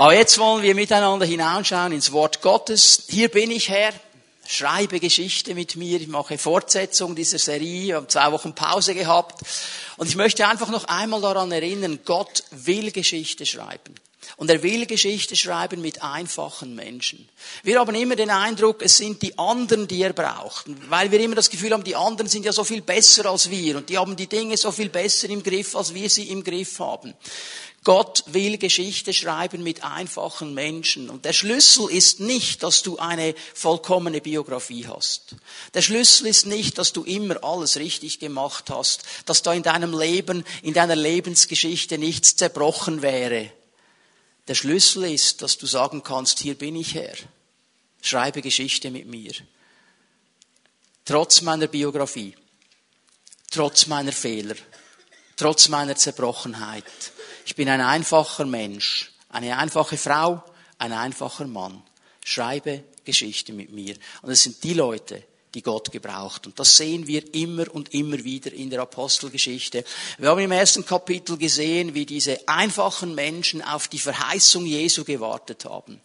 Aber jetzt wollen wir miteinander hinausschauen ins Wort Gottes. Hier bin ich, Herr. Schreibe Geschichte mit mir. Ich mache Fortsetzung dieser Serie. Wir haben zwei Wochen Pause gehabt. Und ich möchte einfach noch einmal daran erinnern, Gott will Geschichte schreiben. Und er will Geschichte schreiben mit einfachen Menschen. Wir haben immer den Eindruck, es sind die anderen, die er braucht. Weil wir immer das Gefühl haben, die anderen sind ja so viel besser als wir und die haben die Dinge so viel besser im Griff, als wir sie im Griff haben. Gott will Geschichte schreiben mit einfachen Menschen. Und der Schlüssel ist nicht, dass du eine vollkommene Biografie hast. Der Schlüssel ist nicht, dass du immer alles richtig gemacht hast, dass da in deinem Leben, in deiner Lebensgeschichte nichts zerbrochen wäre. Der Schlüssel ist, dass du sagen kannst, hier bin ich Herr. Schreibe Geschichte mit mir. Trotz meiner Biografie, trotz meiner Fehler, trotz meiner Zerbrochenheit. Ich bin ein einfacher Mensch, eine einfache Frau, ein einfacher Mann. Schreibe Geschichte mit mir. Und es sind die Leute, die Gott gebraucht. Und das sehen wir immer und immer wieder in der Apostelgeschichte. Wir haben im ersten Kapitel gesehen, wie diese einfachen Menschen auf die Verheißung Jesu gewartet haben.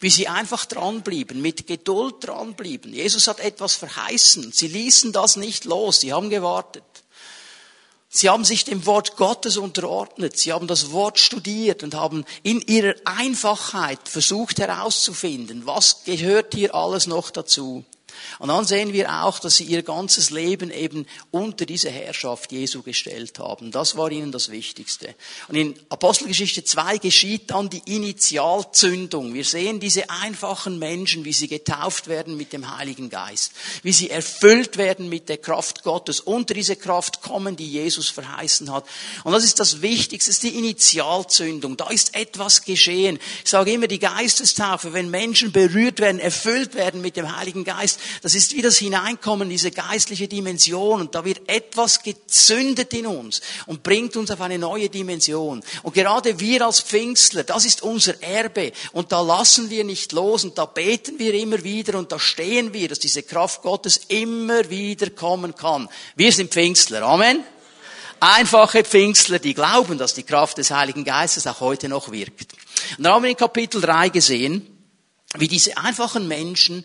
Wie sie einfach dranblieben, mit Geduld dranblieben. Jesus hat etwas verheißen. Sie ließen das nicht los. Sie haben gewartet. Sie haben sich dem Wort Gottes unterordnet. Sie haben das Wort studiert und haben in ihrer Einfachheit versucht herauszufinden, was gehört hier alles noch dazu. Und dann sehen wir auch, dass sie ihr ganzes Leben eben unter diese Herrschaft Jesu gestellt haben. Das war ihnen das Wichtigste. Und in Apostelgeschichte 2 geschieht dann die Initialzündung. Wir sehen diese einfachen Menschen, wie sie getauft werden mit dem Heiligen Geist, wie sie erfüllt werden mit der Kraft Gottes, unter diese Kraft kommen, die Jesus verheißen hat. Und das ist das Wichtigste, das ist die Initialzündung. Da ist etwas geschehen. Ich sage immer, die Geistestaufe, wenn Menschen berührt werden, erfüllt werden mit dem Heiligen Geist, das ist wie das Hineinkommen, diese geistliche Dimension. Und da wird etwas gezündet in uns und bringt uns auf eine neue Dimension. Und gerade wir als Pfingstler, das ist unser Erbe. Und da lassen wir nicht los und da beten wir immer wieder und da stehen wir, dass diese Kraft Gottes immer wieder kommen kann. Wir sind Pfingstler. Amen. Einfache Pfingstler, die glauben, dass die Kraft des Heiligen Geistes auch heute noch wirkt. Und dann haben wir in Kapitel 3 gesehen, wie diese einfachen Menschen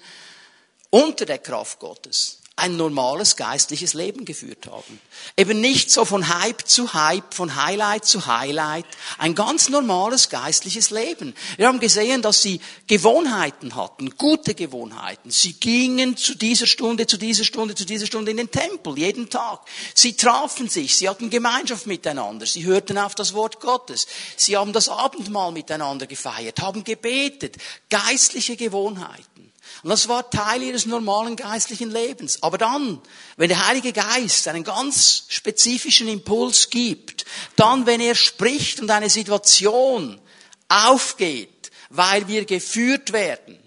unter der Kraft Gottes ein normales geistliches Leben geführt haben. Eben nicht so von Hype zu Hype, von Highlight zu Highlight, ein ganz normales geistliches Leben. Wir haben gesehen, dass sie Gewohnheiten hatten, gute Gewohnheiten. Sie gingen zu dieser Stunde, zu dieser Stunde, zu dieser Stunde in den Tempel, jeden Tag. Sie trafen sich, sie hatten Gemeinschaft miteinander, sie hörten auf das Wort Gottes, sie haben das Abendmahl miteinander gefeiert, haben gebetet, geistliche Gewohnheiten. Und das war Teil ihres normalen geistlichen Lebens. Aber dann, wenn der Heilige Geist einen ganz spezifischen Impuls gibt, dann, wenn er spricht und eine Situation aufgeht, weil wir geführt werden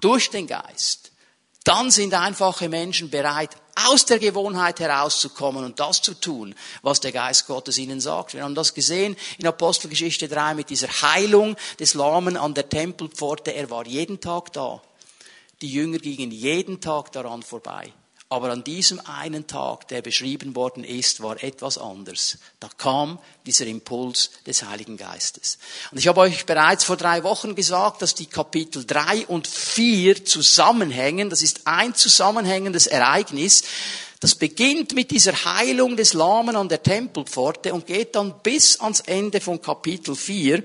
durch den Geist, dann sind einfache Menschen bereit, aus der Gewohnheit herauszukommen und das zu tun, was der Geist Gottes ihnen sagt. Wir haben das gesehen in Apostelgeschichte 3 mit dieser Heilung des Lahmen an der Tempelpforte. Er war jeden Tag da. Die Jünger gingen jeden Tag daran vorbei. Aber an diesem einen Tag, der beschrieben worden ist, war etwas anders. Da kam dieser Impuls des Heiligen Geistes. Und ich habe euch bereits vor drei Wochen gesagt, dass die Kapitel drei und vier zusammenhängen. Das ist ein zusammenhängendes Ereignis. Das beginnt mit dieser Heilung des Lahmen an der Tempelpforte und geht dann bis ans Ende von Kapitel 4.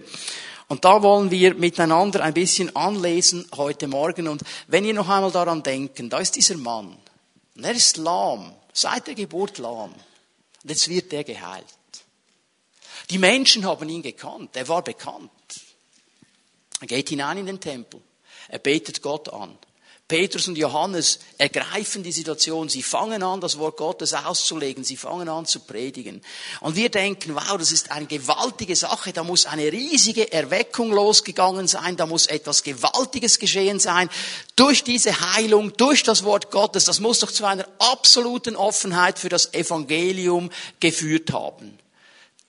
Und da wollen wir miteinander ein bisschen anlesen heute Morgen. Und wenn ihr noch einmal daran denken, da ist dieser Mann. Und er ist lahm, seit der Geburt lahm. Und jetzt wird er geheilt. Die Menschen haben ihn gekannt, er war bekannt. Er geht hinein in den Tempel, er betet Gott an. Petrus und Johannes ergreifen die Situation. Sie fangen an, das Wort Gottes auszulegen. Sie fangen an zu predigen. Und wir denken, wow, das ist eine gewaltige Sache. Da muss eine riesige Erweckung losgegangen sein. Da muss etwas Gewaltiges geschehen sein. Durch diese Heilung, durch das Wort Gottes. Das muss doch zu einer absoluten Offenheit für das Evangelium geführt haben.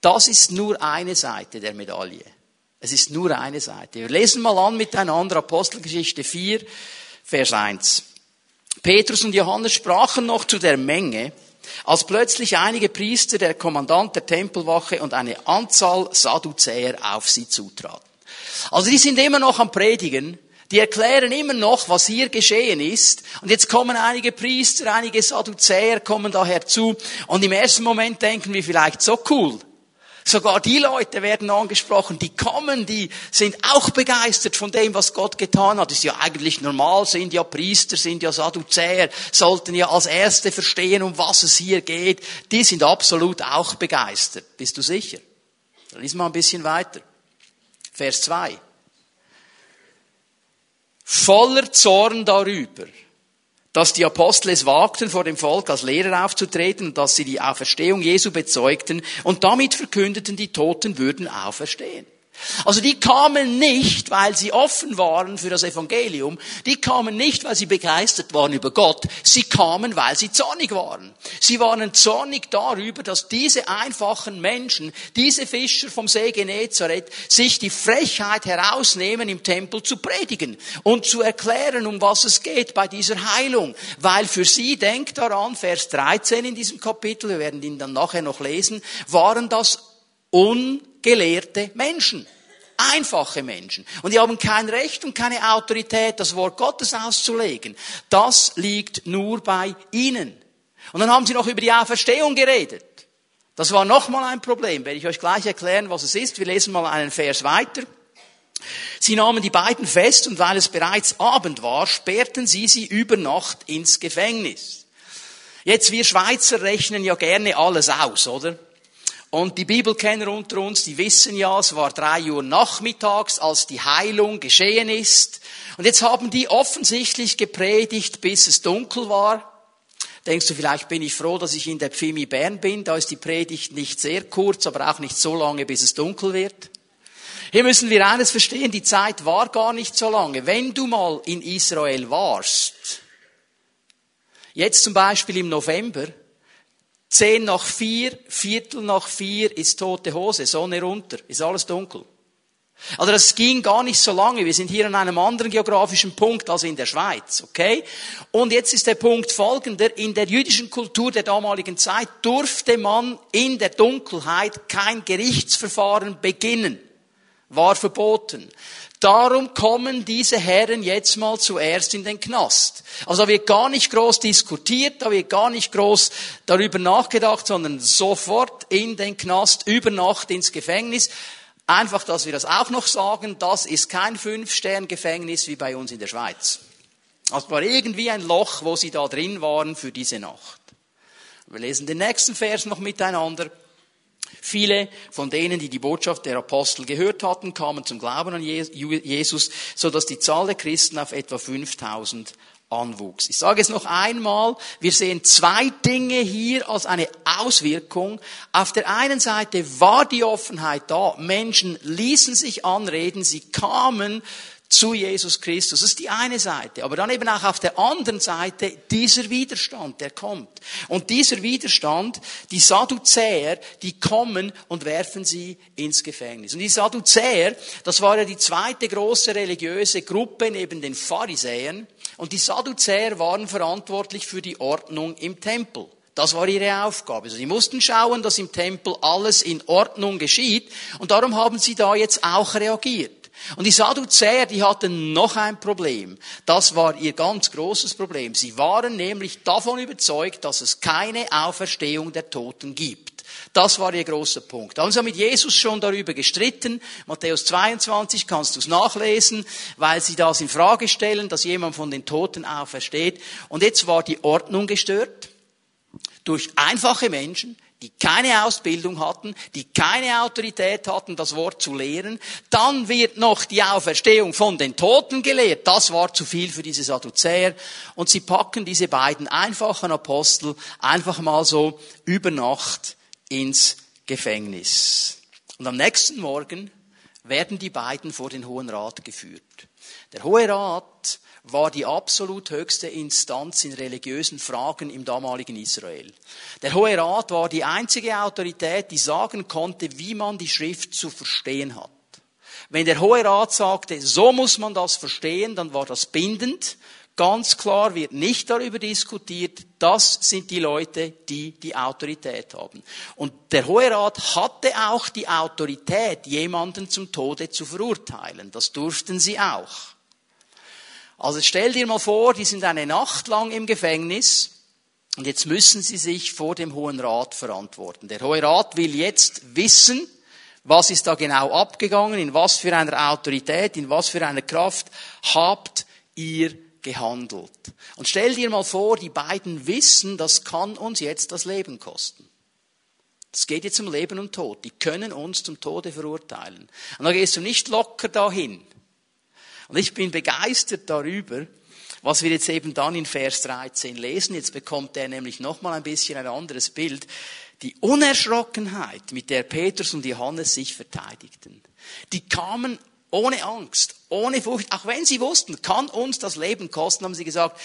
Das ist nur eine Seite der Medaille. Es ist nur eine Seite. Wir lesen mal an miteinander Apostelgeschichte 4, Vers 1. Petrus und Johannes sprachen noch zu der Menge, als plötzlich einige Priester, der Kommandant der Tempelwache und eine Anzahl Sadduzäer auf sie zutraten. Also die sind immer noch am Predigen. Die erklären immer noch, was hier geschehen ist. Und jetzt kommen einige Priester, einige Sadduzäer kommen da herzu. Und im ersten Moment denken wir vielleicht so cool. Sogar die Leute werden angesprochen, die kommen, die sind auch begeistert von dem, was Gott getan hat. ist ja eigentlich normal, sind ja Priester, sind ja Sadduzäer, sollten ja als Erste verstehen, um was es hier geht. Die sind absolut auch begeistert. Bist du sicher? Dann lies mal ein bisschen weiter. Vers 2. Voller Zorn darüber dass die Apostel es wagten, vor dem Volk als Lehrer aufzutreten dass sie die Auferstehung Jesu bezeugten und damit verkündeten, die Toten würden auferstehen. Also die kamen nicht, weil sie offen waren für das Evangelium. Die kamen nicht, weil sie begeistert waren über Gott. Sie kamen, weil sie zornig waren. Sie waren zornig darüber, dass diese einfachen Menschen, diese Fischer vom See Genezareth, sich die Frechheit herausnehmen, im Tempel zu predigen und zu erklären, um was es geht bei dieser Heilung. Weil für sie, denkt daran, Vers 13 in diesem Kapitel, wir werden ihn dann nachher noch lesen, waren das ungelehrte Menschen. Einfache Menschen. Und die haben kein Recht und keine Autorität, das Wort Gottes auszulegen. Das liegt nur bei ihnen. Und dann haben sie noch über die Auferstehung geredet. Das war nochmal ein Problem. Werde ich euch gleich erklären, was es ist. Wir lesen mal einen Vers weiter. Sie nahmen die beiden fest und weil es bereits Abend war, sperrten sie sie über Nacht ins Gefängnis. Jetzt, wir Schweizer rechnen ja gerne alles aus, oder? Und die Bibelkenner unter uns, die wissen ja, es war drei Uhr nachmittags, als die Heilung geschehen ist. Und jetzt haben die offensichtlich gepredigt, bis es dunkel war. Denkst du, vielleicht bin ich froh, dass ich in der Pfimi Bern bin. Da ist die Predigt nicht sehr kurz, aber auch nicht so lange, bis es dunkel wird. Hier müssen wir eines verstehen, die Zeit war gar nicht so lange. Wenn du mal in Israel warst, jetzt zum Beispiel im November, Zehn nach vier, Viertel nach vier ist tote Hose, Sonne runter, ist alles dunkel. Also das ging gar nicht so lange. Wir sind hier an einem anderen geografischen Punkt als in der Schweiz, okay? Und jetzt ist der Punkt folgender. In der jüdischen Kultur der damaligen Zeit durfte man in der Dunkelheit kein Gerichtsverfahren beginnen. War verboten. Darum kommen diese Herren jetzt mal zuerst in den Knast. Also da wird gar nicht groß diskutiert, da wird gar nicht groß darüber nachgedacht, sondern sofort in den Knast, über Nacht ins Gefängnis. Einfach, dass wir das auch noch sagen, das ist kein Fünf-Stern-Gefängnis wie bei uns in der Schweiz. Es war irgendwie ein Loch, wo sie da drin waren für diese Nacht. Wir lesen den nächsten Vers noch miteinander. Viele von denen, die die Botschaft der Apostel gehört hatten, kamen zum Glauben an Jesus, so dass die Zahl der Christen auf etwa 5000 anwuchs. Ich sage es noch einmal, wir sehen zwei Dinge hier als eine Auswirkung. Auf der einen Seite war die Offenheit da, Menschen ließen sich anreden, sie kamen zu Jesus Christus. Das ist die eine Seite. Aber dann eben auch auf der anderen Seite dieser Widerstand, der kommt. Und dieser Widerstand, die Sadduzäer, die kommen und werfen sie ins Gefängnis. Und die Sadduzäer, das war ja die zweite große religiöse Gruppe neben den Pharisäern. Und die Sadduzäer waren verantwortlich für die Ordnung im Tempel. Das war ihre Aufgabe. Also sie mussten schauen, dass im Tempel alles in Ordnung geschieht. Und darum haben sie da jetzt auch reagiert. Und die Sadduzäer, die hatten noch ein Problem. Das war ihr ganz großes Problem. Sie waren nämlich davon überzeugt, dass es keine Auferstehung der Toten gibt. Das war ihr großer Punkt. Da haben sie mit Jesus schon darüber gestritten. Matthäus 22 kannst du es nachlesen, weil sie das in Frage stellen, dass jemand von den Toten aufersteht. Und jetzt war die Ordnung gestört durch einfache Menschen, die keine Ausbildung hatten, die keine Autorität hatten, das Wort zu lehren. Dann wird noch die Auferstehung von den Toten gelehrt. Das war zu viel für diese Sadduzäer. Und sie packen diese beiden einfachen Apostel einfach mal so über Nacht ins Gefängnis. Und am nächsten Morgen werden die beiden vor den Hohen Rat geführt. Der Hohe Rat war die absolut höchste Instanz in religiösen Fragen im damaligen Israel. Der Hohe Rat war die einzige Autorität, die sagen konnte, wie man die Schrift zu verstehen hat. Wenn der Hohe Rat sagte, so muss man das verstehen, dann war das bindend. ganz klar wird nicht darüber diskutiert, das sind die Leute, die die Autorität haben. Und der Hohe Rat hatte auch die Autorität, jemanden zum Tode zu verurteilen. Das durften sie auch. Also stell dir mal vor, die sind eine Nacht lang im Gefängnis und jetzt müssen sie sich vor dem Hohen Rat verantworten. Der Hohe Rat will jetzt wissen, was ist da genau abgegangen, in was für einer Autorität, in was für einer Kraft habt ihr gehandelt. Und stell dir mal vor, die beiden wissen, das kann uns jetzt das Leben kosten. Es geht jetzt um Leben und Tod. Die können uns zum Tode verurteilen. Und da gehst du nicht locker dahin. Und ich bin begeistert darüber, was wir jetzt eben dann in Vers 13 lesen. Jetzt bekommt er nämlich nochmal ein bisschen ein anderes Bild. Die Unerschrockenheit, mit der Petrus und Johannes sich verteidigten. Die kamen ohne Angst, ohne Furcht, auch wenn sie wussten, kann uns das Leben kosten, haben sie gesagt,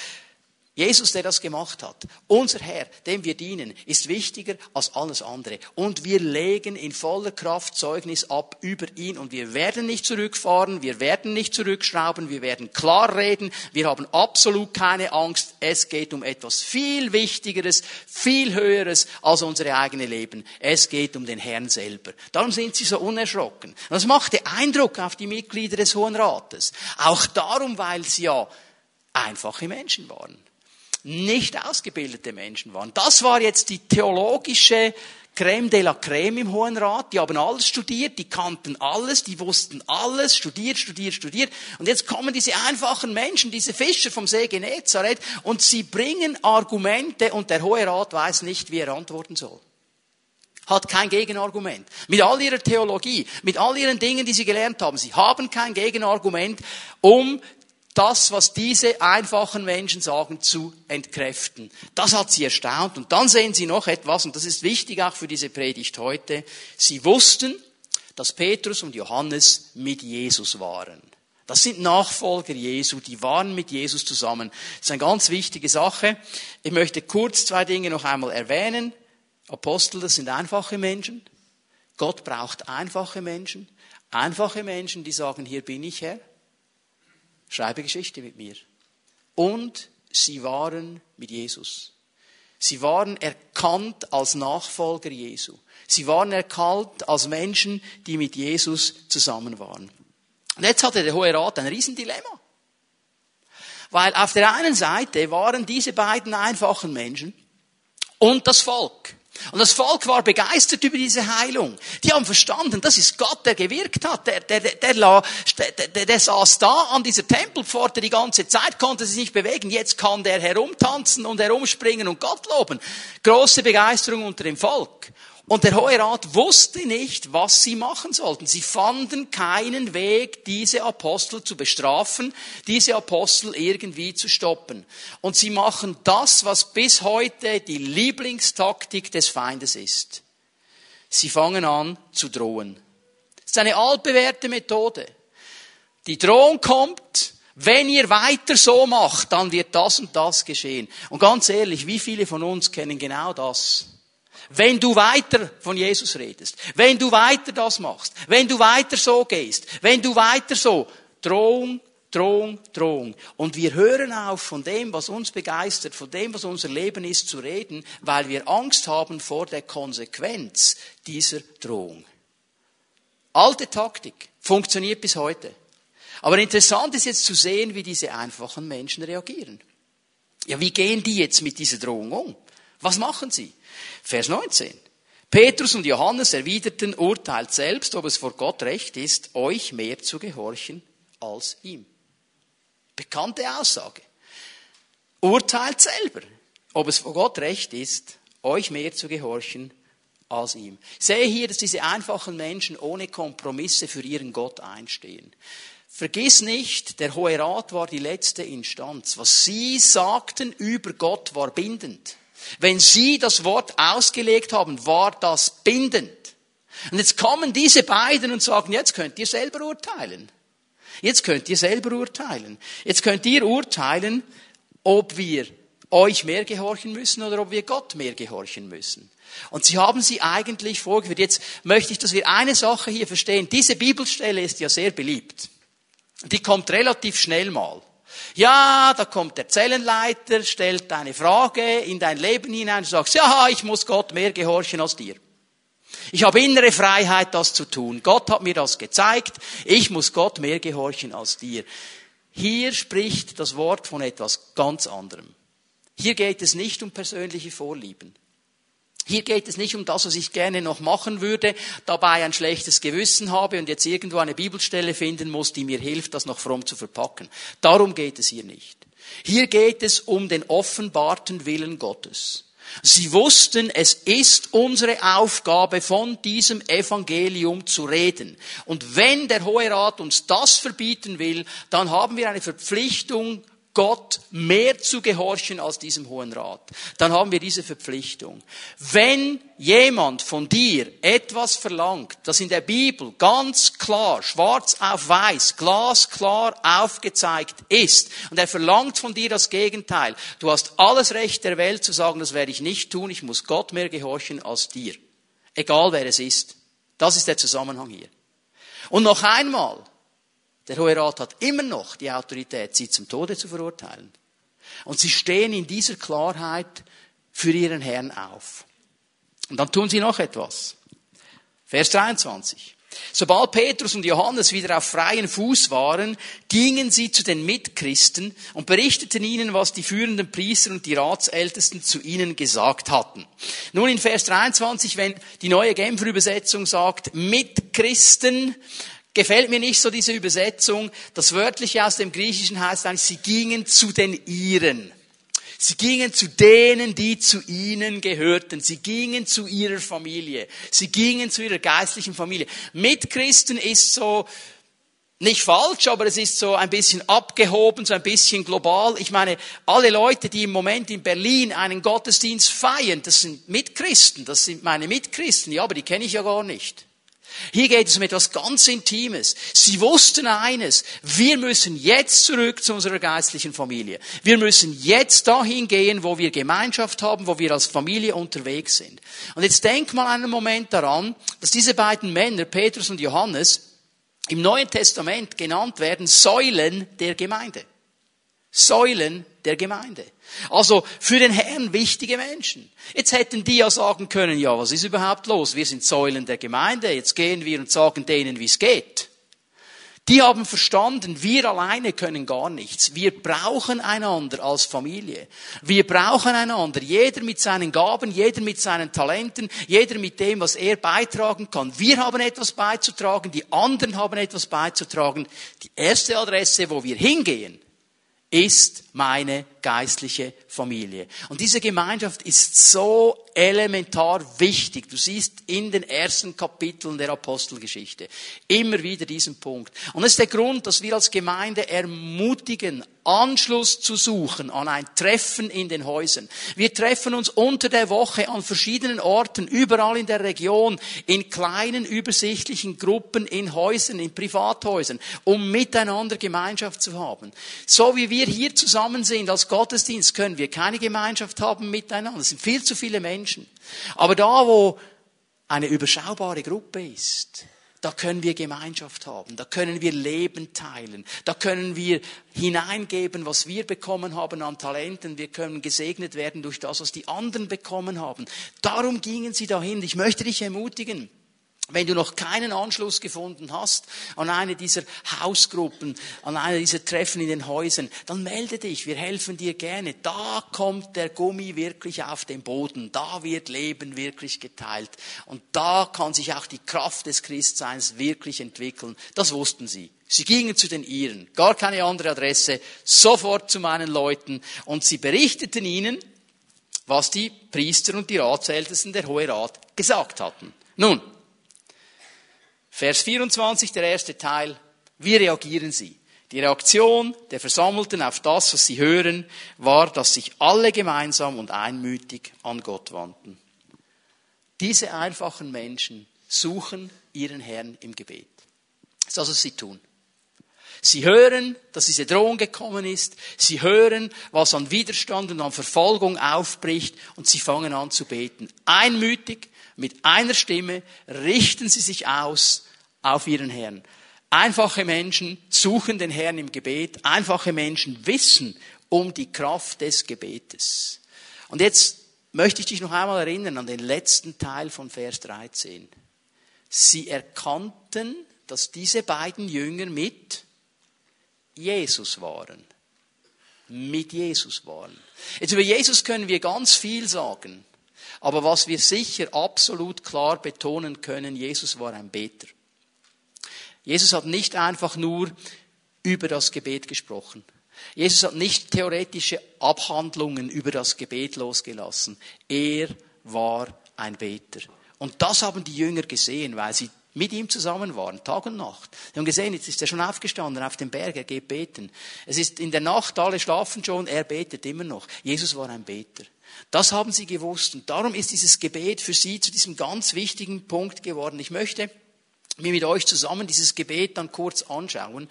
Jesus, der das gemacht hat, unser Herr, dem wir dienen, ist wichtiger als alles andere. Und wir legen in voller Kraft Zeugnis ab über ihn und wir werden nicht zurückfahren, wir werden nicht zurückschrauben, wir werden klar reden, wir haben absolut keine Angst. Es geht um etwas viel Wichtigeres, viel Höheres als unsere eigene Leben. Es geht um den Herrn selber. Darum sind sie so unerschrocken. Das machte Eindruck auf die Mitglieder des Hohen Rates. Auch darum, weil sie ja einfache Menschen waren nicht ausgebildete Menschen waren. Das war jetzt die theologische Crème de la Crème im Hohen Rat. Die haben alles studiert, die kannten alles, die wussten alles, studiert, studiert, studiert. Und jetzt kommen diese einfachen Menschen, diese Fischer vom See Genezareth, und sie bringen Argumente und der Hohe Rat weiß nicht, wie er antworten soll hat kein Gegenargument. Mit all ihrer Theologie, mit all ihren Dingen, die sie gelernt haben, sie haben kein Gegenargument, um das, was diese einfachen Menschen sagen, zu entkräften. Das hat sie erstaunt. Und dann sehen sie noch etwas, und das ist wichtig auch für diese Predigt heute. Sie wussten, dass Petrus und Johannes mit Jesus waren. Das sind Nachfolger Jesu, die waren mit Jesus zusammen. Das ist eine ganz wichtige Sache. Ich möchte kurz zwei Dinge noch einmal erwähnen. Apostel, das sind einfache Menschen. Gott braucht einfache Menschen. Einfache Menschen, die sagen, hier bin ich Herr. Schreibe Geschichte mit mir. Und sie waren mit Jesus. Sie waren erkannt als Nachfolger Jesu. Sie waren erkannt als Menschen, die mit Jesus zusammen waren. Und jetzt hatte der Hohe Rat ein Riesendilemma. Weil auf der einen Seite waren diese beiden einfachen Menschen und das Volk. Und das Volk war begeistert über diese Heilung. Die haben verstanden, das ist Gott, der gewirkt hat. Der, der, der, der, der, der saß da an dieser Tempelpforte die ganze Zeit, konnte sich nicht bewegen. Jetzt kann der herumtanzen und herumspringen und Gott loben. Große Begeisterung unter dem Volk. Und der Hohe Rat wusste nicht, was sie machen sollten. Sie fanden keinen Weg, diese Apostel zu bestrafen, diese Apostel irgendwie zu stoppen. Und sie machen das, was bis heute die Lieblingstaktik des Feindes ist. Sie fangen an zu drohen. Das ist eine altbewährte Methode. Die Drohung kommt, wenn ihr weiter so macht, dann wird das und das geschehen. Und ganz ehrlich, wie viele von uns kennen genau das? Wenn du weiter von Jesus redest, wenn du weiter das machst, wenn du weiter so gehst, wenn du weiter so, Drohung, Drohung, Drohung. Und wir hören auf, von dem, was uns begeistert, von dem, was unser Leben ist, zu reden, weil wir Angst haben vor der Konsequenz dieser Drohung. Alte Taktik, funktioniert bis heute. Aber interessant ist jetzt zu sehen, wie diese einfachen Menschen reagieren. Ja, wie gehen die jetzt mit dieser Drohung um? Was machen sie? Vers 19. Petrus und Johannes erwiderten, urteilt selbst, ob es vor Gott recht ist, euch mehr zu gehorchen als ihm. Bekannte Aussage. Urteilt selber, ob es vor Gott recht ist, euch mehr zu gehorchen als ihm. Ich sehe hier, dass diese einfachen Menschen ohne Kompromisse für ihren Gott einstehen. Vergiss nicht, der Hohe Rat war die letzte Instanz. Was sie sagten über Gott war bindend. Wenn sie das Wort ausgelegt haben, war das bindend. Und jetzt kommen diese beiden und sagen, jetzt könnt ihr selber urteilen. Jetzt könnt ihr selber urteilen. Jetzt könnt ihr urteilen, ob wir euch mehr gehorchen müssen oder ob wir Gott mehr gehorchen müssen. Und sie haben sie eigentlich vorgeführt. Jetzt möchte ich, dass wir eine Sache hier verstehen. Diese Bibelstelle ist ja sehr beliebt. Die kommt relativ schnell mal. Ja, da kommt der Zellenleiter, stellt eine Frage in dein Leben hinein, du sagst, ja, ich muss Gott mehr gehorchen als dir. Ich habe innere Freiheit, das zu tun. Gott hat mir das gezeigt. Ich muss Gott mehr gehorchen als dir. Hier spricht das Wort von etwas ganz anderem. Hier geht es nicht um persönliche Vorlieben. Hier geht es nicht um das, was ich gerne noch machen würde, dabei ein schlechtes Gewissen habe und jetzt irgendwo eine Bibelstelle finden muss, die mir hilft, das noch fromm zu verpacken. Darum geht es hier nicht. Hier geht es um den offenbarten Willen Gottes. Sie wussten, es ist unsere Aufgabe, von diesem Evangelium zu reden. Und wenn der Hohe Rat uns das verbieten will, dann haben wir eine Verpflichtung, Gott mehr zu gehorchen als diesem Hohen Rat. Dann haben wir diese Verpflichtung. Wenn jemand von dir etwas verlangt, das in der Bibel ganz klar, schwarz auf weiß, glasklar aufgezeigt ist, und er verlangt von dir das Gegenteil, du hast alles Recht der Welt zu sagen, das werde ich nicht tun, ich muss Gott mehr gehorchen als dir. Egal wer es ist. Das ist der Zusammenhang hier. Und noch einmal, der Hohe Rat hat immer noch die Autorität, sie zum Tode zu verurteilen. Und sie stehen in dieser Klarheit für ihren Herrn auf. Und dann tun sie noch etwas. Vers 23. Sobald Petrus und Johannes wieder auf freien Fuß waren, gingen sie zu den Mitchristen und berichteten ihnen, was die führenden Priester und die Ratsältesten zu ihnen gesagt hatten. Nun in Vers 23, wenn die neue Genfer Übersetzung sagt, Mitchristen, gefällt mir nicht so diese Übersetzung. Das wörtliche aus dem Griechischen heißt eigentlich, sie gingen zu den Iren. Sie gingen zu denen, die zu ihnen gehörten. Sie gingen zu ihrer Familie. Sie gingen zu ihrer geistlichen Familie. Mit Christen ist so, nicht falsch, aber es ist so ein bisschen abgehoben, so ein bisschen global. Ich meine, alle Leute, die im Moment in Berlin einen Gottesdienst feiern, das sind Mitchristen, das sind meine Mitchristen. Ja, aber die kenne ich ja gar nicht. Hier geht es um etwas ganz Intimes. Sie wussten eines, wir müssen jetzt zurück zu unserer geistlichen Familie. Wir müssen jetzt dahin gehen, wo wir Gemeinschaft haben, wo wir als Familie unterwegs sind. Und jetzt denk mal einen Moment daran, dass diese beiden Männer, Petrus und Johannes, im Neuen Testament genannt werden Säulen der Gemeinde. Säulen der Gemeinde. Also für den Herrn wichtige Menschen. Jetzt hätten die ja sagen können, ja, was ist überhaupt los? Wir sind Säulen der Gemeinde, jetzt gehen wir und sagen denen, wie es geht. Die haben verstanden, wir alleine können gar nichts. Wir brauchen einander als Familie. Wir brauchen einander. Jeder mit seinen Gaben, jeder mit seinen Talenten, jeder mit dem, was er beitragen kann. Wir haben etwas beizutragen, die anderen haben etwas beizutragen. Die erste Adresse, wo wir hingehen, ist meine geistliche Familie. Und diese Gemeinschaft ist so elementar wichtig. Du siehst in den ersten Kapiteln der Apostelgeschichte immer wieder diesen Punkt. Und das ist der Grund, dass wir als Gemeinde ermutigen, Anschluss zu suchen an ein Treffen in den Häusern. Wir treffen uns unter der Woche an verschiedenen Orten, überall in der Region, in kleinen übersichtlichen Gruppen, in Häusern, in Privathäusern, um miteinander Gemeinschaft zu haben. So wie wir hier zusammen sind als Gottesdienst, können wir keine Gemeinschaft haben miteinander. Es sind viel zu viele Menschen. Aber da, wo eine überschaubare Gruppe ist, da können wir Gemeinschaft haben, da können wir Leben teilen, da können wir hineingeben, was wir bekommen haben an Talenten, wir können gesegnet werden durch das, was die anderen bekommen haben. Darum gingen sie dahin. Ich möchte dich ermutigen, wenn du noch keinen Anschluss gefunden hast an eine dieser Hausgruppen, an eine dieser Treffen in den Häusern, dann melde dich, wir helfen dir gerne. Da kommt der Gummi wirklich auf den Boden, da wird Leben wirklich geteilt und da kann sich auch die Kraft des Christseins wirklich entwickeln. Das wussten sie. Sie gingen zu den Iren, gar keine andere Adresse, sofort zu meinen Leuten und sie berichteten ihnen, was die Priester und die Ratsältesten der Hohe Rat gesagt hatten. Nun, Vers 24, der erste Teil. Wie reagieren sie? Die Reaktion der Versammelten auf das, was sie hören, war, dass sich alle gemeinsam und einmütig an Gott wandten. Diese einfachen Menschen suchen ihren Herrn im Gebet. Das ist das, was sie tun. Sie hören, dass diese Drohung gekommen ist. Sie hören, was an Widerstand und an Verfolgung aufbricht und sie fangen an zu beten. Einmütig, mit einer Stimme richten sie sich aus auf ihren Herrn. Einfache Menschen suchen den Herrn im Gebet. Einfache Menschen wissen um die Kraft des Gebetes. Und jetzt möchte ich dich noch einmal erinnern an den letzten Teil von Vers 13. Sie erkannten, dass diese beiden Jünger mit Jesus waren. Mit Jesus waren. Jetzt über Jesus können wir ganz viel sagen. Aber was wir sicher absolut klar betonen können, Jesus war ein Beter. Jesus hat nicht einfach nur über das Gebet gesprochen. Jesus hat nicht theoretische Abhandlungen über das Gebet losgelassen. Er war ein Beter. Und das haben die Jünger gesehen, weil sie mit ihm zusammen waren, Tag und Nacht. Sie haben gesehen, jetzt ist er schon aufgestanden auf dem Berg, er geht beten. Es ist in der Nacht, alle schlafen schon, er betet immer noch. Jesus war ein Beter. Das haben sie gewusst und darum ist dieses Gebet für sie zu diesem ganz wichtigen Punkt geworden. Ich möchte mir mit euch zusammen dieses Gebet dann kurz anschauen.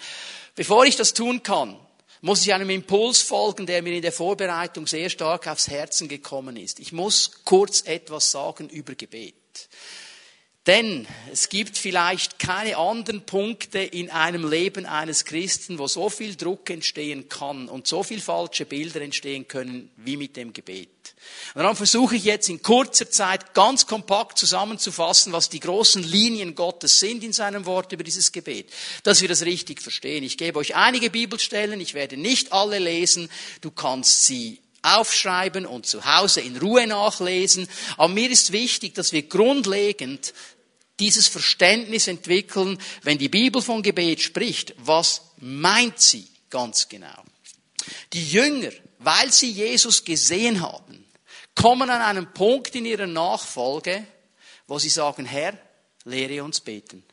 Bevor ich das tun kann, muss ich einem Impuls folgen, der mir in der Vorbereitung sehr stark aufs Herzen gekommen ist. Ich muss kurz etwas sagen über Gebet. Denn es gibt vielleicht keine anderen Punkte in einem Leben eines Christen, wo so viel Druck entstehen kann und so viel falsche Bilder entstehen können wie mit dem Gebet. Und darum versuche ich jetzt in kurzer Zeit ganz kompakt zusammenzufassen, was die großen Linien Gottes sind in seinem Wort über dieses Gebet, dass wir das richtig verstehen. Ich gebe euch einige Bibelstellen, ich werde nicht alle lesen, du kannst sie aufschreiben und zu Hause in Ruhe nachlesen. Aber mir ist wichtig, dass wir grundlegend dieses Verständnis entwickeln, wenn die Bibel von Gebet spricht, was meint sie ganz genau? Die Jünger, weil sie Jesus gesehen haben, kommen an einen Punkt in ihrer Nachfolge, wo sie sagen, Herr, lehre uns beten.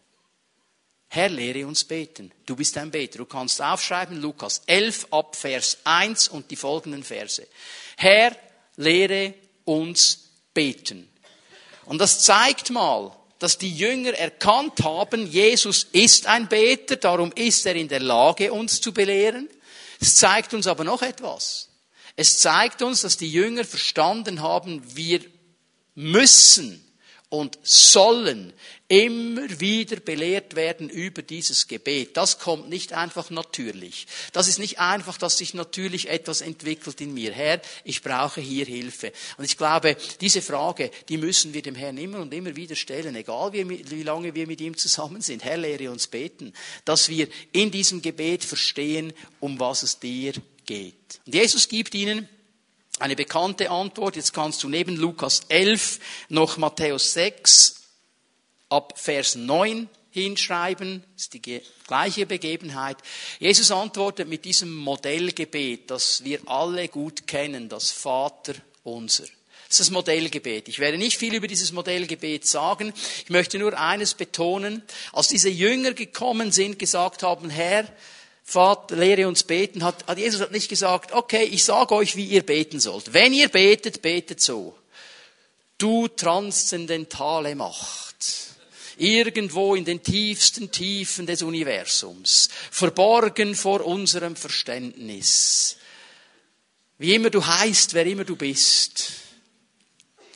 Herr, lehre uns beten. Du bist ein Beter. Du kannst aufschreiben, Lukas 11 ab Vers 1 und die folgenden Verse. Herr, lehre uns beten. Und das zeigt mal, dass die Jünger erkannt haben, Jesus ist ein Beter, darum ist er in der Lage, uns zu belehren. Es zeigt uns aber noch etwas. Es zeigt uns, dass die Jünger verstanden haben, wir müssen und sollen immer wieder belehrt werden über dieses Gebet. Das kommt nicht einfach natürlich. Das ist nicht einfach, dass sich natürlich etwas entwickelt in mir. Herr, ich brauche hier Hilfe. Und ich glaube, diese Frage, die müssen wir dem Herrn immer und immer wieder stellen, egal wie, wie lange wir mit ihm zusammen sind. Herr, lehre uns beten, dass wir in diesem Gebet verstehen, um was es dir geht. Und Jesus gibt ihnen eine bekannte Antwort. Jetzt kannst du neben Lukas 11 noch Matthäus 6 ab Vers 9 hinschreiben. Das ist die gleiche Begebenheit. Jesus antwortet mit diesem Modellgebet, das wir alle gut kennen, das Vater unser. Das ist das Modellgebet. Ich werde nicht viel über dieses Modellgebet sagen. Ich möchte nur eines betonen. Als diese Jünger gekommen sind, gesagt haben, Herr, Vater, lehre uns beten, hat, hat Jesus hat nicht gesagt, okay, ich sage euch, wie ihr beten sollt. Wenn ihr betet, betet so. Du transzendentale Macht. Irgendwo in den tiefsten Tiefen des Universums. Verborgen vor unserem Verständnis. Wie immer du heißt, wer immer du bist.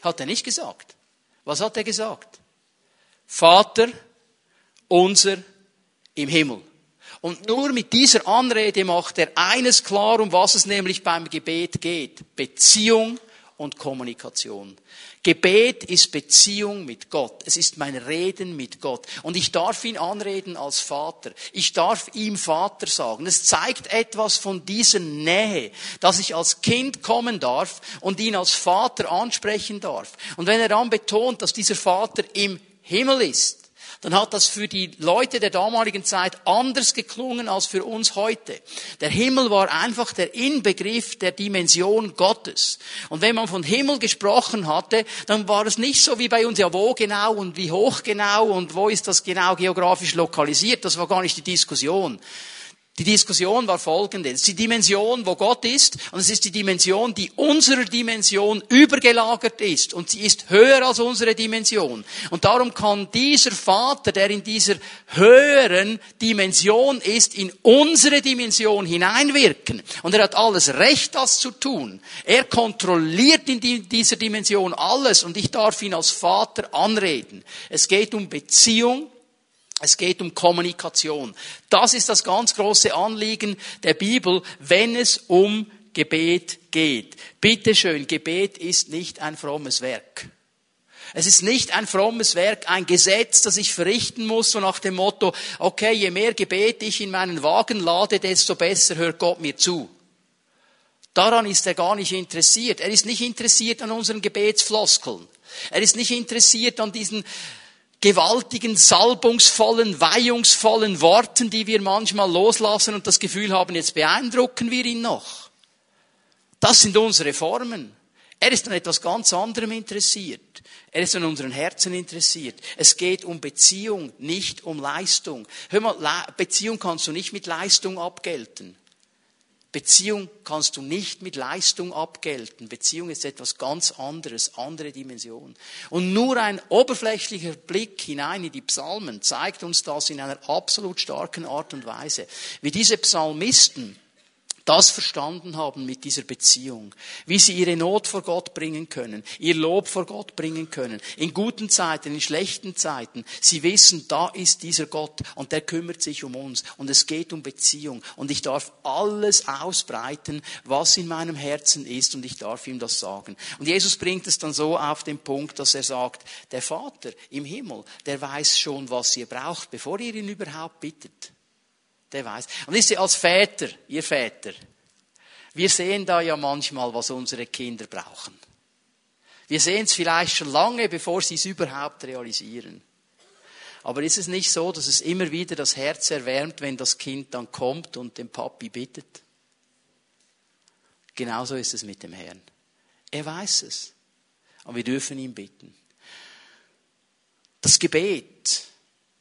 Hat er nicht gesagt. Was hat er gesagt? Vater, unser im Himmel. Und nur mit dieser Anrede macht er eines klar, um was es nämlich beim Gebet geht. Beziehung und Kommunikation. Gebet ist Beziehung mit Gott. Es ist mein Reden mit Gott. Und ich darf ihn anreden als Vater. Ich darf ihm Vater sagen. Es zeigt etwas von dieser Nähe, dass ich als Kind kommen darf und ihn als Vater ansprechen darf. Und wenn er dann betont, dass dieser Vater im Himmel ist, dann hat das für die Leute der damaligen Zeit anders geklungen als für uns heute. Der Himmel war einfach der Inbegriff der Dimension Gottes. Und wenn man von Himmel gesprochen hatte, dann war es nicht so wie bei uns, ja wo genau und wie hoch genau und wo ist das genau geografisch lokalisiert. Das war gar nicht die Diskussion. Die Diskussion war folgende. Es ist die Dimension, wo Gott ist, und es ist die Dimension, die unserer Dimension übergelagert ist. Und sie ist höher als unsere Dimension. Und darum kann dieser Vater, der in dieser höheren Dimension ist, in unsere Dimension hineinwirken. Und er hat alles Recht, das zu tun. Er kontrolliert in dieser Dimension alles, und ich darf ihn als Vater anreden. Es geht um Beziehung, Es geht um Kommunikation. Das ist das ganz große Anliegen der Bibel, wenn es um Gebet geht. Bitte schön, Gebet ist nicht ein frommes Werk. Es ist nicht ein frommes Werk, ein Gesetz, das ich verrichten muss, so nach dem Motto, okay, je mehr Gebet ich in meinen Wagen lade, desto besser hört Gott mir zu. Daran ist er gar nicht interessiert. Er ist nicht interessiert an unseren Gebetsfloskeln. Er ist nicht interessiert an diesen gewaltigen, salbungsvollen, weihungsvollen Worten, die wir manchmal loslassen und das Gefühl haben, jetzt beeindrucken wir ihn noch. Das sind unsere Formen. Er ist an etwas ganz anderem interessiert. Er ist an unseren Herzen interessiert. Es geht um Beziehung, nicht um Leistung. Hör mal, Beziehung kannst du nicht mit Leistung abgelten. Beziehung kannst du nicht mit Leistung abgelten. Beziehung ist etwas ganz anderes, andere Dimension. Und nur ein oberflächlicher Blick hinein in die Psalmen zeigt uns das in einer absolut starken Art und Weise. Wie diese Psalmisten das verstanden haben mit dieser Beziehung, wie sie ihre Not vor Gott bringen können, ihr Lob vor Gott bringen können, in guten Zeiten, in schlechten Zeiten. Sie wissen, da ist dieser Gott und der kümmert sich um uns und es geht um Beziehung und ich darf alles ausbreiten, was in meinem Herzen ist und ich darf ihm das sagen. Und Jesus bringt es dann so auf den Punkt, dass er sagt, der Vater im Himmel, der weiß schon, was ihr braucht, bevor ihr ihn überhaupt bittet der weiß. Und ihr, als Väter, ihr Väter, wir sehen da ja manchmal, was unsere Kinder brauchen. Wir sehen es vielleicht schon lange, bevor sie es überhaupt realisieren. Aber ist es nicht so, dass es immer wieder das Herz erwärmt, wenn das Kind dann kommt und den Papi bittet? Genauso ist es mit dem Herrn. Er weiß es. Und wir dürfen ihn bitten. Das Gebet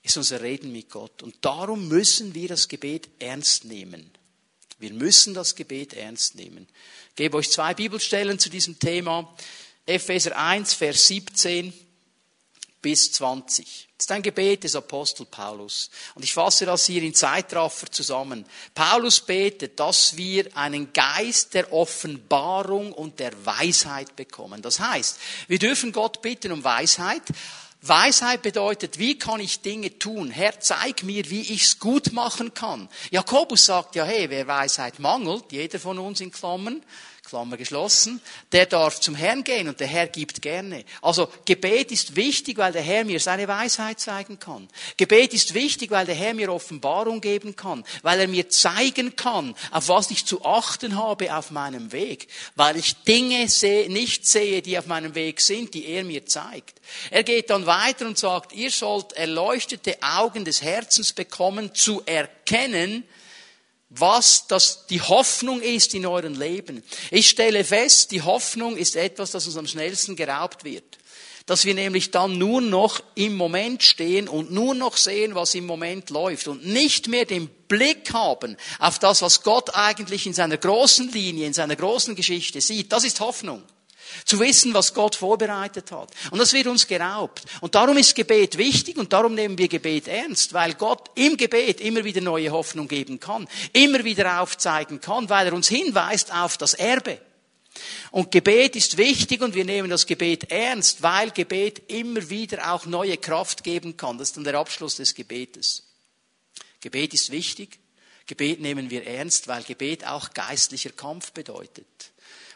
ist unser Reden mit Gott. Und darum müssen wir das Gebet ernst nehmen. Wir müssen das Gebet ernst nehmen. Ich gebe euch zwei Bibelstellen zu diesem Thema. Epheser 1, Vers 17 bis 20. Das ist ein Gebet des Apostel Paulus. Und ich fasse das hier in Zeitraffer zusammen. Paulus betet, dass wir einen Geist der Offenbarung und der Weisheit bekommen. Das heißt, wir dürfen Gott bitten um Weisheit, Weisheit bedeutet, wie kann ich Dinge tun? Herr, zeig mir, wie ich's gut machen kann. Jakobus sagt ja, hey, wer Weisheit mangelt, jeder von uns in Klammern, Klammer geschlossen, der darf zum Herrn gehen und der Herr gibt gerne. Also Gebet ist wichtig, weil der Herr mir seine Weisheit zeigen kann. Gebet ist wichtig, weil der Herr mir Offenbarung geben kann, weil er mir zeigen kann, auf was ich zu achten habe auf meinem Weg, weil ich Dinge nicht sehe, die auf meinem Weg sind, die er mir zeigt. Er geht dann weiter und sagt, ihr sollt erleuchtete Augen des Herzens bekommen, zu erkennen, was das die Hoffnung ist in eurem Leben. Ich stelle fest, die Hoffnung ist etwas, das uns am schnellsten geraubt wird. Dass wir nämlich dann nur noch im Moment stehen und nur noch sehen, was im Moment läuft und nicht mehr den Blick haben auf das, was Gott eigentlich in seiner großen Linie, in seiner großen Geschichte sieht. Das ist Hoffnung. Zu wissen, was Gott vorbereitet hat. Und das wird uns geraubt. Und darum ist Gebet wichtig und darum nehmen wir Gebet ernst, weil Gott im Gebet immer wieder neue Hoffnung geben kann, immer wieder aufzeigen kann, weil er uns hinweist auf das Erbe. Und Gebet ist wichtig und wir nehmen das Gebet ernst, weil Gebet immer wieder auch neue Kraft geben kann. Das ist dann der Abschluss des Gebetes. Gebet ist wichtig. Gebet nehmen wir ernst, weil Gebet auch geistlicher Kampf bedeutet.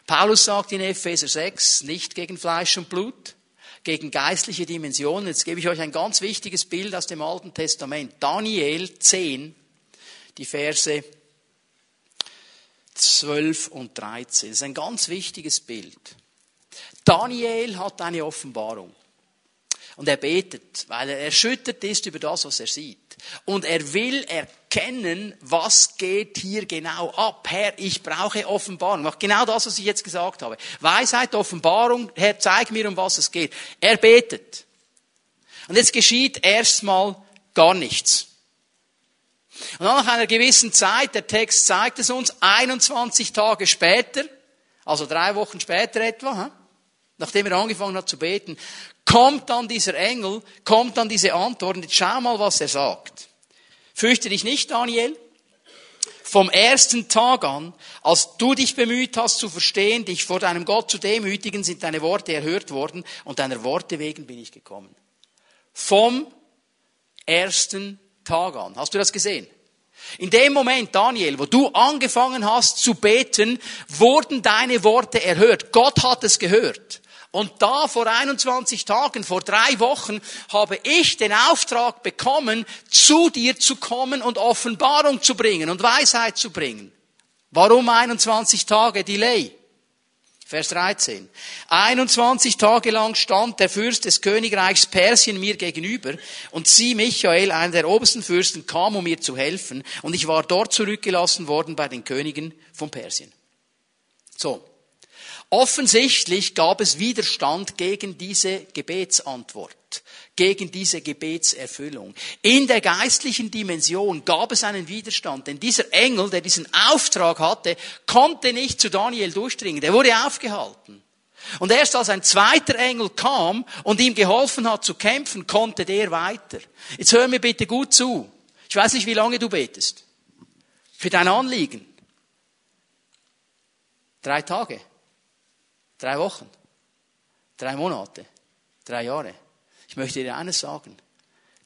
Paulus sagt in Epheser 6, nicht gegen Fleisch und Blut, gegen geistliche Dimensionen. Jetzt gebe ich euch ein ganz wichtiges Bild aus dem Alten Testament. Daniel 10, die Verse 12 und 13. Das ist ein ganz wichtiges Bild. Daniel hat eine Offenbarung. Und er betet, weil er erschüttert ist über das, was er sieht. Und er will erkennen, was geht hier genau ab. Herr, ich brauche Offenbarung. Mach genau das, was ich jetzt gesagt habe. Weisheit, Offenbarung. Herr, zeig mir, um was es geht. Er betet. Und jetzt geschieht erstmal gar nichts. Und dann nach einer gewissen Zeit, der Text zeigt es uns, 21 Tage später, also drei Wochen später etwa, nachdem er angefangen hat zu beten, kommt dann dieser Engel, kommt dann diese Antwort und jetzt schau mal, was er sagt. Fürchte dich nicht, Daniel. Vom ersten Tag an, als du dich bemüht hast zu verstehen, dich vor deinem Gott zu demütigen, sind deine Worte erhört worden und deiner Worte wegen bin ich gekommen. Vom ersten Tag an. Hast du das gesehen? In dem Moment, Daniel, wo du angefangen hast zu beten, wurden deine Worte erhört. Gott hat es gehört. Und da vor 21 Tagen, vor drei Wochen, habe ich den Auftrag bekommen, zu dir zu kommen und Offenbarung zu bringen und Weisheit zu bringen. Warum 21 Tage Delay? Vers 13. 21 Tage lang stand der Fürst des Königreichs Persien mir gegenüber und sie, Michael, einer der obersten Fürsten, kam, um mir zu helfen und ich war dort zurückgelassen worden bei den Königen von Persien. So. Offensichtlich gab es Widerstand gegen diese Gebetsantwort gegen diese Gebetserfüllung. In der geistlichen Dimension gab es einen Widerstand, denn dieser Engel, der diesen Auftrag hatte, konnte nicht zu Daniel durchdringen. Der wurde aufgehalten. Und erst als ein zweiter Engel kam und ihm geholfen hat zu kämpfen, konnte der weiter. Jetzt hör mir bitte gut zu. Ich weiß nicht, wie lange du betest. Für dein Anliegen. Drei Tage. Drei Wochen. Drei Monate. Drei Jahre. Ich möchte dir eines sagen.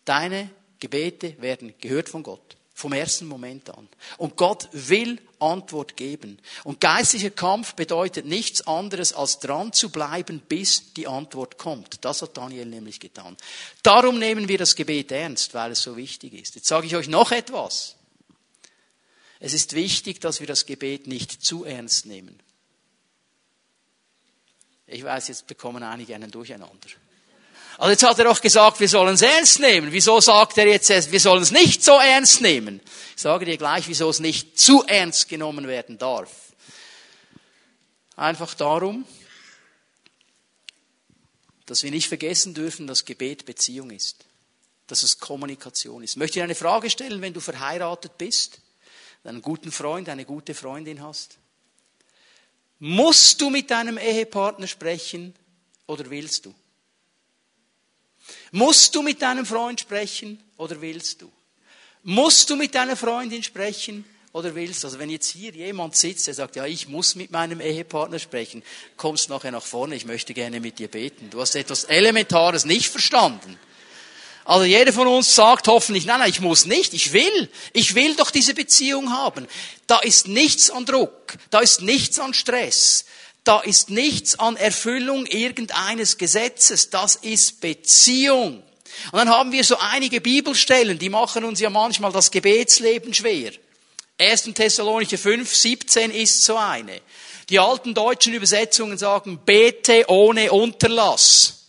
Deine Gebete werden gehört von Gott. Vom ersten Moment an. Und Gott will Antwort geben. Und geistlicher Kampf bedeutet nichts anderes, als dran zu bleiben, bis die Antwort kommt. Das hat Daniel nämlich getan. Darum nehmen wir das Gebet ernst, weil es so wichtig ist. Jetzt sage ich euch noch etwas. Es ist wichtig, dass wir das Gebet nicht zu ernst nehmen. Ich weiß, jetzt bekommen einige einen Durcheinander. Also jetzt hat er doch gesagt, wir sollen es ernst nehmen. Wieso sagt er jetzt, wir sollen es nicht so ernst nehmen? Ich sage dir gleich, wieso es nicht zu ernst genommen werden darf. Einfach darum, dass wir nicht vergessen dürfen, dass Gebet Beziehung ist. Dass es Kommunikation ist. Ich möchte dir eine Frage stellen, wenn du verheiratet bist, einen guten Freund, eine gute Freundin hast. Musst du mit deinem Ehepartner sprechen oder willst du? Musst du mit deinem Freund sprechen oder willst du? Musst du mit deiner Freundin sprechen oder willst du? Also wenn jetzt hier jemand sitzt, der sagt, ja, ich muss mit meinem Ehepartner sprechen, kommst nachher nach vorne, ich möchte gerne mit dir beten. Du hast etwas Elementares nicht verstanden. Also jeder von uns sagt hoffentlich, nein, nein, ich muss nicht, ich will. Ich will doch diese Beziehung haben. Da ist nichts an Druck, da ist nichts an Stress. Da ist nichts an Erfüllung irgendeines Gesetzes. Das ist Beziehung. Und dann haben wir so einige Bibelstellen, die machen uns ja manchmal das Gebetsleben schwer. 1. Thessalonicher 5, 17 ist so eine. Die alten deutschen Übersetzungen sagen, bete ohne Unterlass.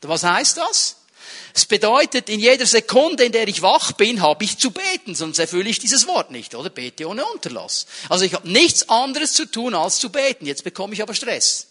Was heißt das? Es bedeutet, in jeder Sekunde, in der ich wach bin, habe ich zu beten, sonst erfülle ich dieses Wort nicht, oder? Bete ohne Unterlass. Also ich habe nichts anderes zu tun, als zu beten. Jetzt bekomme ich aber Stress.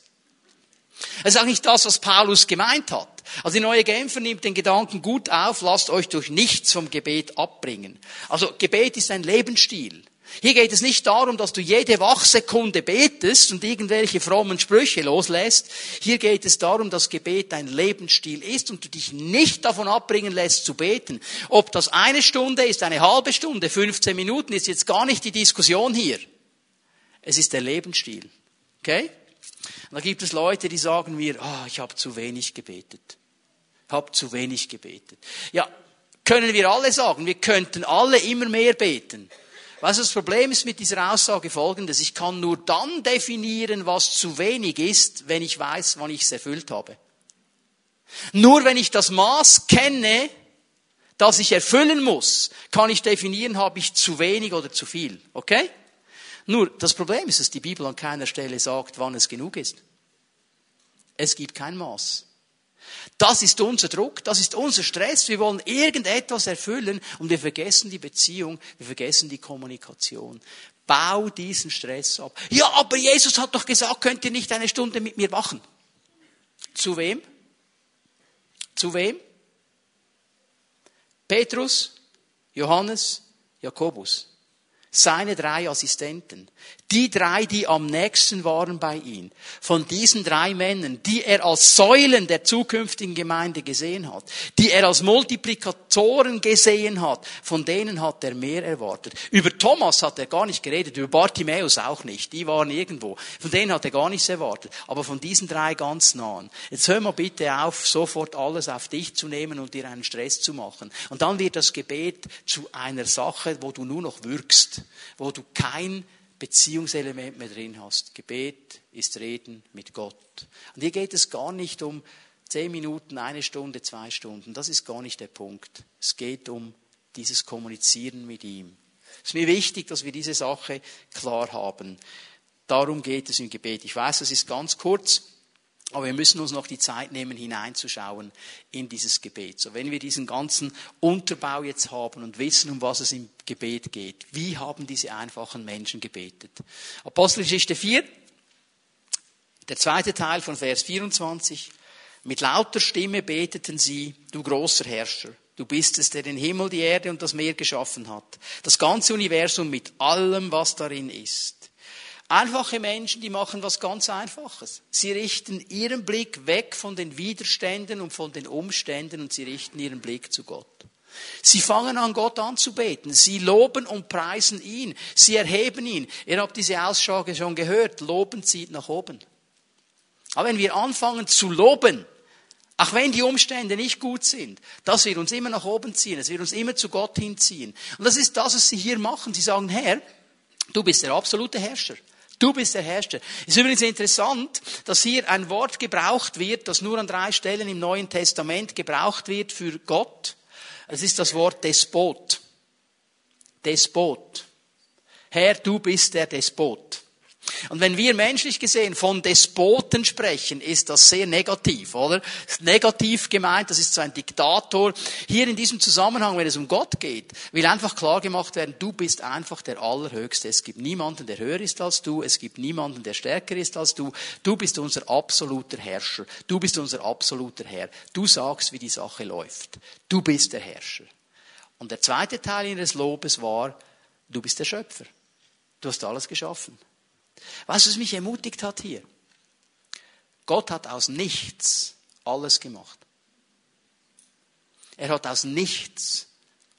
Das ist auch nicht das, was Paulus gemeint hat. Also die neue Genfer nimmt den Gedanken gut auf, lasst euch durch nichts vom Gebet abbringen. Also Gebet ist ein Lebensstil. Hier geht es nicht darum, dass du jede Wachsekunde betest und irgendwelche frommen Sprüche loslässt. Hier geht es darum, dass Gebet dein Lebensstil ist und du dich nicht davon abbringen lässt zu beten. Ob das eine Stunde ist, eine halbe Stunde, 15 Minuten, ist jetzt gar nicht die Diskussion hier. Es ist der Lebensstil. Okay? Und da gibt es Leute, die sagen mir, oh, ich habe zu wenig gebetet. Ich habe zu wenig gebetet. Ja, können wir alle sagen, wir könnten alle immer mehr beten. Was das Problem ist mit dieser Aussage folgendes. Ich kann nur dann definieren, was zu wenig ist, wenn ich weiß, wann ich es erfüllt habe. Nur wenn ich das Maß kenne, das ich erfüllen muss, kann ich definieren, habe ich zu wenig oder zu viel. Okay? Nur, das Problem ist, dass die Bibel an keiner Stelle sagt, wann es genug ist. Es gibt kein Maß. Das ist unser Druck, das ist unser Stress. Wir wollen irgendetwas erfüllen und wir vergessen die Beziehung, wir vergessen die Kommunikation. Bau diesen Stress ab. Ja, aber Jesus hat doch gesagt, könnt ihr nicht eine Stunde mit mir wachen? Zu wem? Zu wem? Petrus, Johannes, Jakobus. seine drei Assistenten, die drei, die am nächsten waren bei ihm, von diesen drei Männern, die er als Säulen der zukünftigen Gemeinde gesehen hat, die er als Multiplikatoren gesehen hat, von denen hat er mehr erwartet. Über Thomas hat er gar nicht geredet, über Bartimäus auch nicht, die waren irgendwo. Von denen hat er gar nichts erwartet, aber von diesen drei ganz nahen. Jetzt hör mal bitte auf, sofort alles auf dich zu nehmen und dir einen Stress zu machen. Und dann wird das Gebet zu einer Sache, wo du nur noch wirkst, wo du kein Beziehungselement mehr drin hast. Gebet ist Reden mit Gott. Und hier geht es gar nicht um zehn Minuten, eine Stunde, zwei Stunden. Das ist gar nicht der Punkt. Es geht um dieses Kommunizieren mit ihm. Es ist mir wichtig, dass wir diese Sache klar haben. Darum geht es im Gebet. Ich weiß, das ist ganz kurz. Aber wir müssen uns noch die Zeit nehmen, hineinzuschauen in dieses Gebet. So, wenn wir diesen ganzen Unterbau jetzt haben und wissen, um was es im Gebet geht, wie haben diese einfachen Menschen gebetet? Apostelgeschichte 4, der zweite Teil von Vers 24. Mit lauter Stimme beteten sie, du großer Herrscher. Du bist es, der den Himmel, die Erde und das Meer geschaffen hat. Das ganze Universum mit allem, was darin ist. Einfache Menschen, die machen was ganz Einfaches. Sie richten ihren Blick weg von den Widerständen und von den Umständen und sie richten ihren Blick zu Gott. Sie fangen an, Gott anzubeten. Sie loben und preisen ihn. Sie erheben ihn. Ihr habt diese Aussage schon gehört. Loben zieht nach oben. Aber wenn wir anfangen zu loben, auch wenn die Umstände nicht gut sind, das wird uns immer nach oben ziehen. Es wird uns immer zu Gott hinziehen. Und das ist das, was sie hier machen. Sie sagen, Herr, du bist der absolute Herrscher. Du bist der Herrscher. Es ist übrigens interessant, dass hier ein Wort gebraucht wird, das nur an drei Stellen im Neuen Testament gebraucht wird für Gott. Es ist das Wort Despot. Despot. Herr, du bist der Despot. Und wenn wir menschlich gesehen von Despoten sprechen, ist das sehr negativ, oder? negativ gemeint, das ist so ein Diktator. Hier in diesem Zusammenhang, wenn es um Gott geht, will einfach klar gemacht werden, du bist einfach der Allerhöchste. Es gibt niemanden, der höher ist als du, es gibt niemanden, der stärker ist als du. Du bist unser absoluter Herrscher. Du bist unser absoluter Herr. Du sagst, wie die Sache läuft. Du bist der Herrscher. Und der zweite Teil ihres Lobes war, du bist der Schöpfer. Du hast alles geschaffen. Weißt du, was mich ermutigt hat hier? Gott hat aus nichts alles gemacht. Er hat aus nichts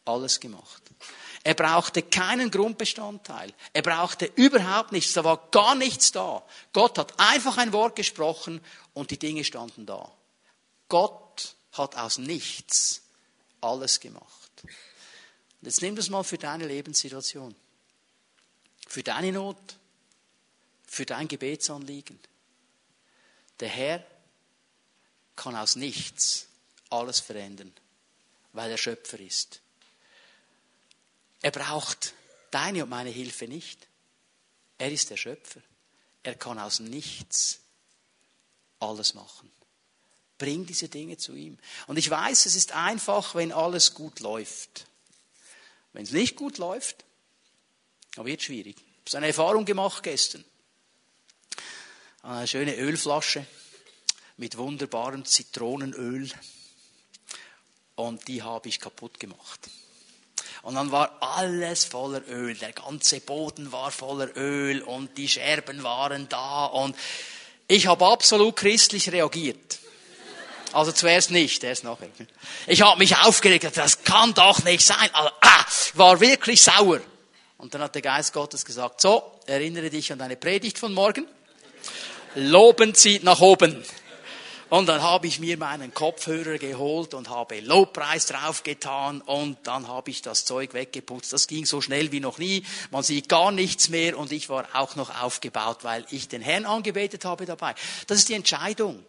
alles gemacht. Er brauchte keinen Grundbestandteil. Er brauchte überhaupt nichts. Da war gar nichts da. Gott hat einfach ein Wort gesprochen und die Dinge standen da. Gott hat aus nichts alles gemacht. Und jetzt nimm das mal für deine Lebenssituation. Für deine Not, für dein Gebetsanliegen. Der Herr kann aus nichts alles verändern, weil er Schöpfer ist. Er braucht deine und meine Hilfe nicht. Er ist der Schöpfer. Er kann aus nichts alles machen. Bring diese Dinge zu ihm. Und ich weiß, es ist einfach, wenn alles gut läuft. Wenn es nicht gut läuft, dann wird es schwierig. Ich habe eine Erfahrung gemacht gestern eine schöne Ölflasche mit wunderbarem Zitronenöl. Und die habe ich kaputt gemacht. Und dann war alles voller Öl. Der ganze Boden war voller Öl und die Scherben waren da. Und ich habe absolut christlich reagiert. Also zuerst nicht, erst nachher. Ich habe mich aufgeregt, das kann doch nicht sein. Also, ah, war wirklich sauer. Und dann hat der Geist Gottes gesagt, so, erinnere dich an deine Predigt von morgen. Loben zieht nach oben. Und dann habe ich mir meinen Kopfhörer geholt und habe Lobpreis draufgetan und dann habe ich das Zeug weggeputzt. Das ging so schnell wie noch nie. Man sieht gar nichts mehr und ich war auch noch aufgebaut, weil ich den Herrn angebetet habe dabei. Das ist die Entscheidung.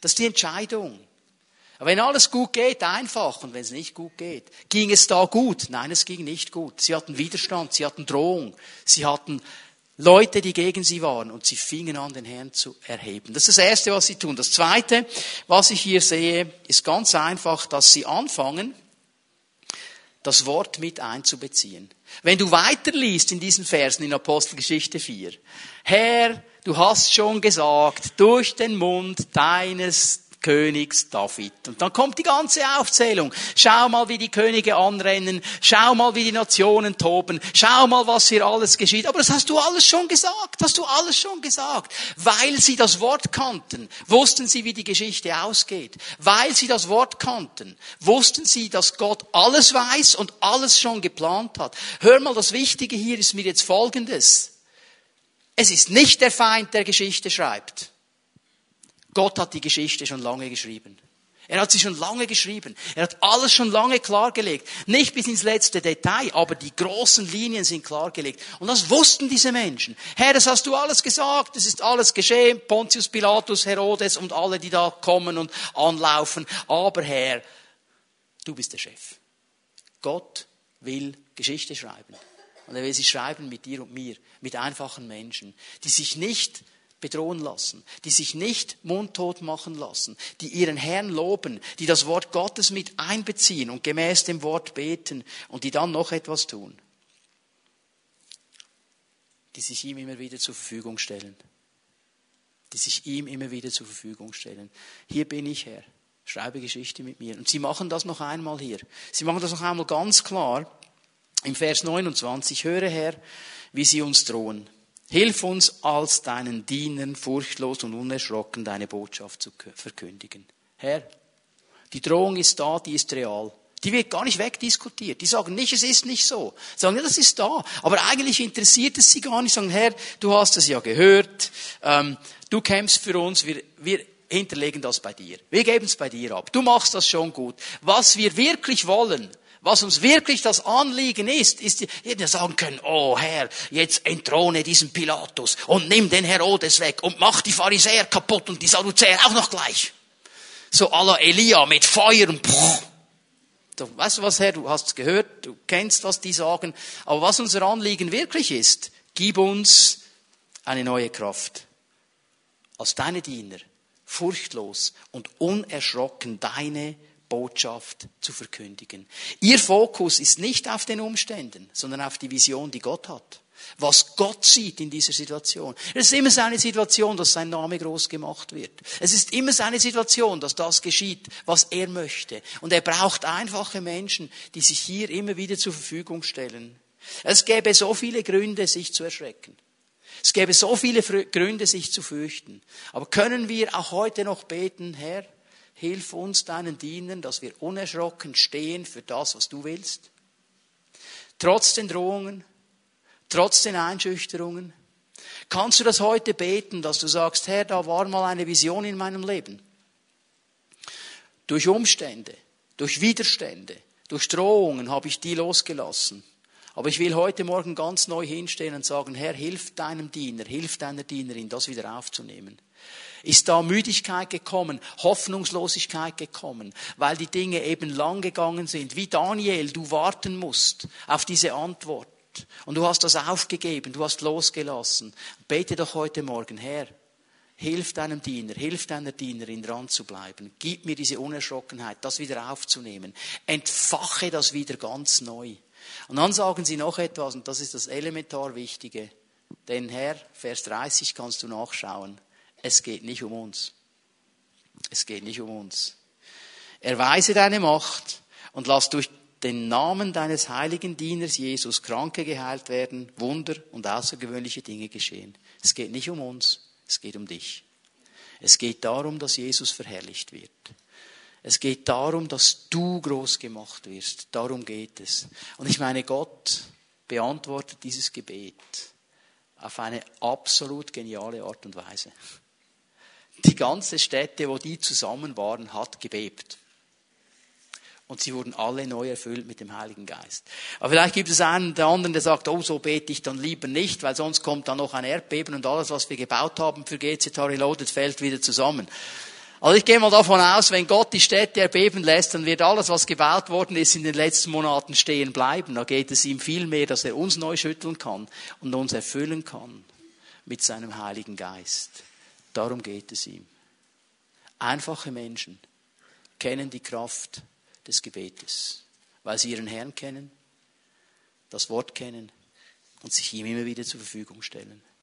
Das ist die Entscheidung. Wenn alles gut geht, einfach. Und wenn es nicht gut geht, ging es da gut? Nein, es ging nicht gut. Sie hatten Widerstand, sie hatten Drohung, sie hatten Leute, die gegen sie waren und sie fingen an, den Herrn zu erheben. Das ist das Erste, was sie tun. Das Zweite, was ich hier sehe, ist ganz einfach, dass sie anfangen, das Wort mit einzubeziehen. Wenn du weiterliest in diesen Versen in Apostelgeschichte 4, Herr, du hast schon gesagt, durch den Mund deines Königs David. Und dann kommt die ganze Aufzählung. Schau mal, wie die Könige anrennen. Schau mal, wie die Nationen toben. Schau mal, was hier alles geschieht. Aber das hast du alles schon gesagt. Hast du alles schon gesagt. Weil sie das Wort kannten, wussten sie, wie die Geschichte ausgeht. Weil sie das Wort kannten, wussten sie, dass Gott alles weiß und alles schon geplant hat. Hör mal, das Wichtige hier ist mir jetzt Folgendes. Es ist nicht der Feind, der Geschichte schreibt. Gott hat die Geschichte schon lange geschrieben. Er hat sie schon lange geschrieben. Er hat alles schon lange klargelegt. Nicht bis ins letzte Detail, aber die großen Linien sind klargelegt. Und das wussten diese Menschen. Herr, das hast du alles gesagt. Es ist alles geschehen. Pontius Pilatus, Herodes und alle, die da kommen und anlaufen. Aber Herr, du bist der Chef. Gott will Geschichte schreiben. Und er will sie schreiben mit dir und mir, mit einfachen Menschen, die sich nicht bedrohen lassen, die sich nicht mundtot machen lassen, die ihren Herrn loben, die das Wort Gottes mit einbeziehen und gemäß dem Wort beten und die dann noch etwas tun, die sich ihm immer wieder zur Verfügung stellen, die sich ihm immer wieder zur Verfügung stellen. Hier bin ich, Herr, schreibe Geschichte mit mir. Und sie machen das noch einmal hier. Sie machen das noch einmal ganz klar im Vers 29. Höre, Herr, wie sie uns drohen. Hilf uns als deinen Dienern furchtlos und unerschrocken deine Botschaft zu verkündigen. Herr, die Drohung ist da, die ist real. Die wird gar nicht wegdiskutiert. Die sagen nicht, es ist nicht so. Sie sagen, ja, das ist da. Aber eigentlich interessiert es sie gar nicht. Sie sagen, Herr, du hast es ja gehört. Ähm, du kämpfst für uns. Wir, wir hinterlegen das bei dir. Wir geben es bei dir ab. Du machst das schon gut. Was wir wirklich wollen, was uns wirklich das Anliegen ist, ist, wir sagen können, oh Herr, jetzt entthrone diesen Pilatus und nimm den Herodes weg und mach die Pharisäer kaputt und die Sadduzäer auch noch gleich. So aller Elia mit Feuer und. Du, weißt du was, Herr, du hast gehört, du kennst, was die sagen, aber was unser Anliegen wirklich ist, gib uns eine neue Kraft. Als deine Diener, furchtlos und unerschrocken deine Botschaft zu verkündigen. Ihr Fokus ist nicht auf den Umständen, sondern auf die Vision, die Gott hat. Was Gott sieht in dieser Situation. Es ist immer seine Situation, dass sein Name groß gemacht wird. Es ist immer seine Situation, dass das geschieht, was er möchte. Und er braucht einfache Menschen, die sich hier immer wieder zur Verfügung stellen. Es gäbe so viele Gründe, sich zu erschrecken. Es gäbe so viele Gründe, sich zu fürchten. Aber können wir auch heute noch beten, Herr, Hilf uns, deinen Dienern, dass wir unerschrocken stehen für das, was du willst. Trotz den Drohungen, trotz den Einschüchterungen. Kannst du das heute beten, dass du sagst, Herr, da war mal eine Vision in meinem Leben. Durch Umstände, durch Widerstände, durch Drohungen habe ich die losgelassen. Aber ich will heute Morgen ganz neu hinstehen und sagen, Herr, hilf deinem Diener, hilf deiner Dienerin, das wieder aufzunehmen. Ist da Müdigkeit gekommen, Hoffnungslosigkeit gekommen, weil die Dinge eben lang gegangen sind. Wie Daniel, du warten musst auf diese Antwort. Und du hast das aufgegeben, du hast losgelassen. Bete doch heute Morgen, Herr, hilf deinem Diener, hilf deiner Dienerin dran zu bleiben. Gib mir diese Unerschrockenheit, das wieder aufzunehmen. Entfache das wieder ganz neu. Und dann sagen sie noch etwas, und das ist das elementar Wichtige. Denn Herr, Vers 30 kannst du nachschauen. Es geht nicht um uns. Es geht nicht um uns. Erweise deine Macht und lass durch den Namen deines heiligen Dieners Jesus Kranke geheilt werden, Wunder und außergewöhnliche Dinge geschehen. Es geht nicht um uns, es geht um dich. Es geht darum, dass Jesus verherrlicht wird. Es geht darum, dass du groß gemacht wirst. Darum geht es. Und ich meine, Gott beantwortet dieses Gebet auf eine absolut geniale Art und Weise. Die ganze Stätte, wo die zusammen waren, hat gebebt. Und sie wurden alle neu erfüllt mit dem Heiligen Geist. Aber vielleicht gibt es einen der anderen, der sagt, oh, so bete ich dann lieber nicht, weil sonst kommt dann noch ein Erdbeben und alles, was wir gebaut haben für GC Reloaded, fällt wieder zusammen. Also ich gehe mal davon aus, wenn Gott die Städte erbeben lässt, dann wird alles, was gebaut worden ist, in den letzten Monaten stehen bleiben. Da geht es ihm viel mehr, dass er uns neu schütteln kann und uns erfüllen kann mit seinem Heiligen Geist. Darum geht es ihm. Einfache Menschen kennen die Kraft des Gebetes, weil sie ihren Herrn kennen, das Wort kennen und sich ihm immer wieder zur Verfügung stellen.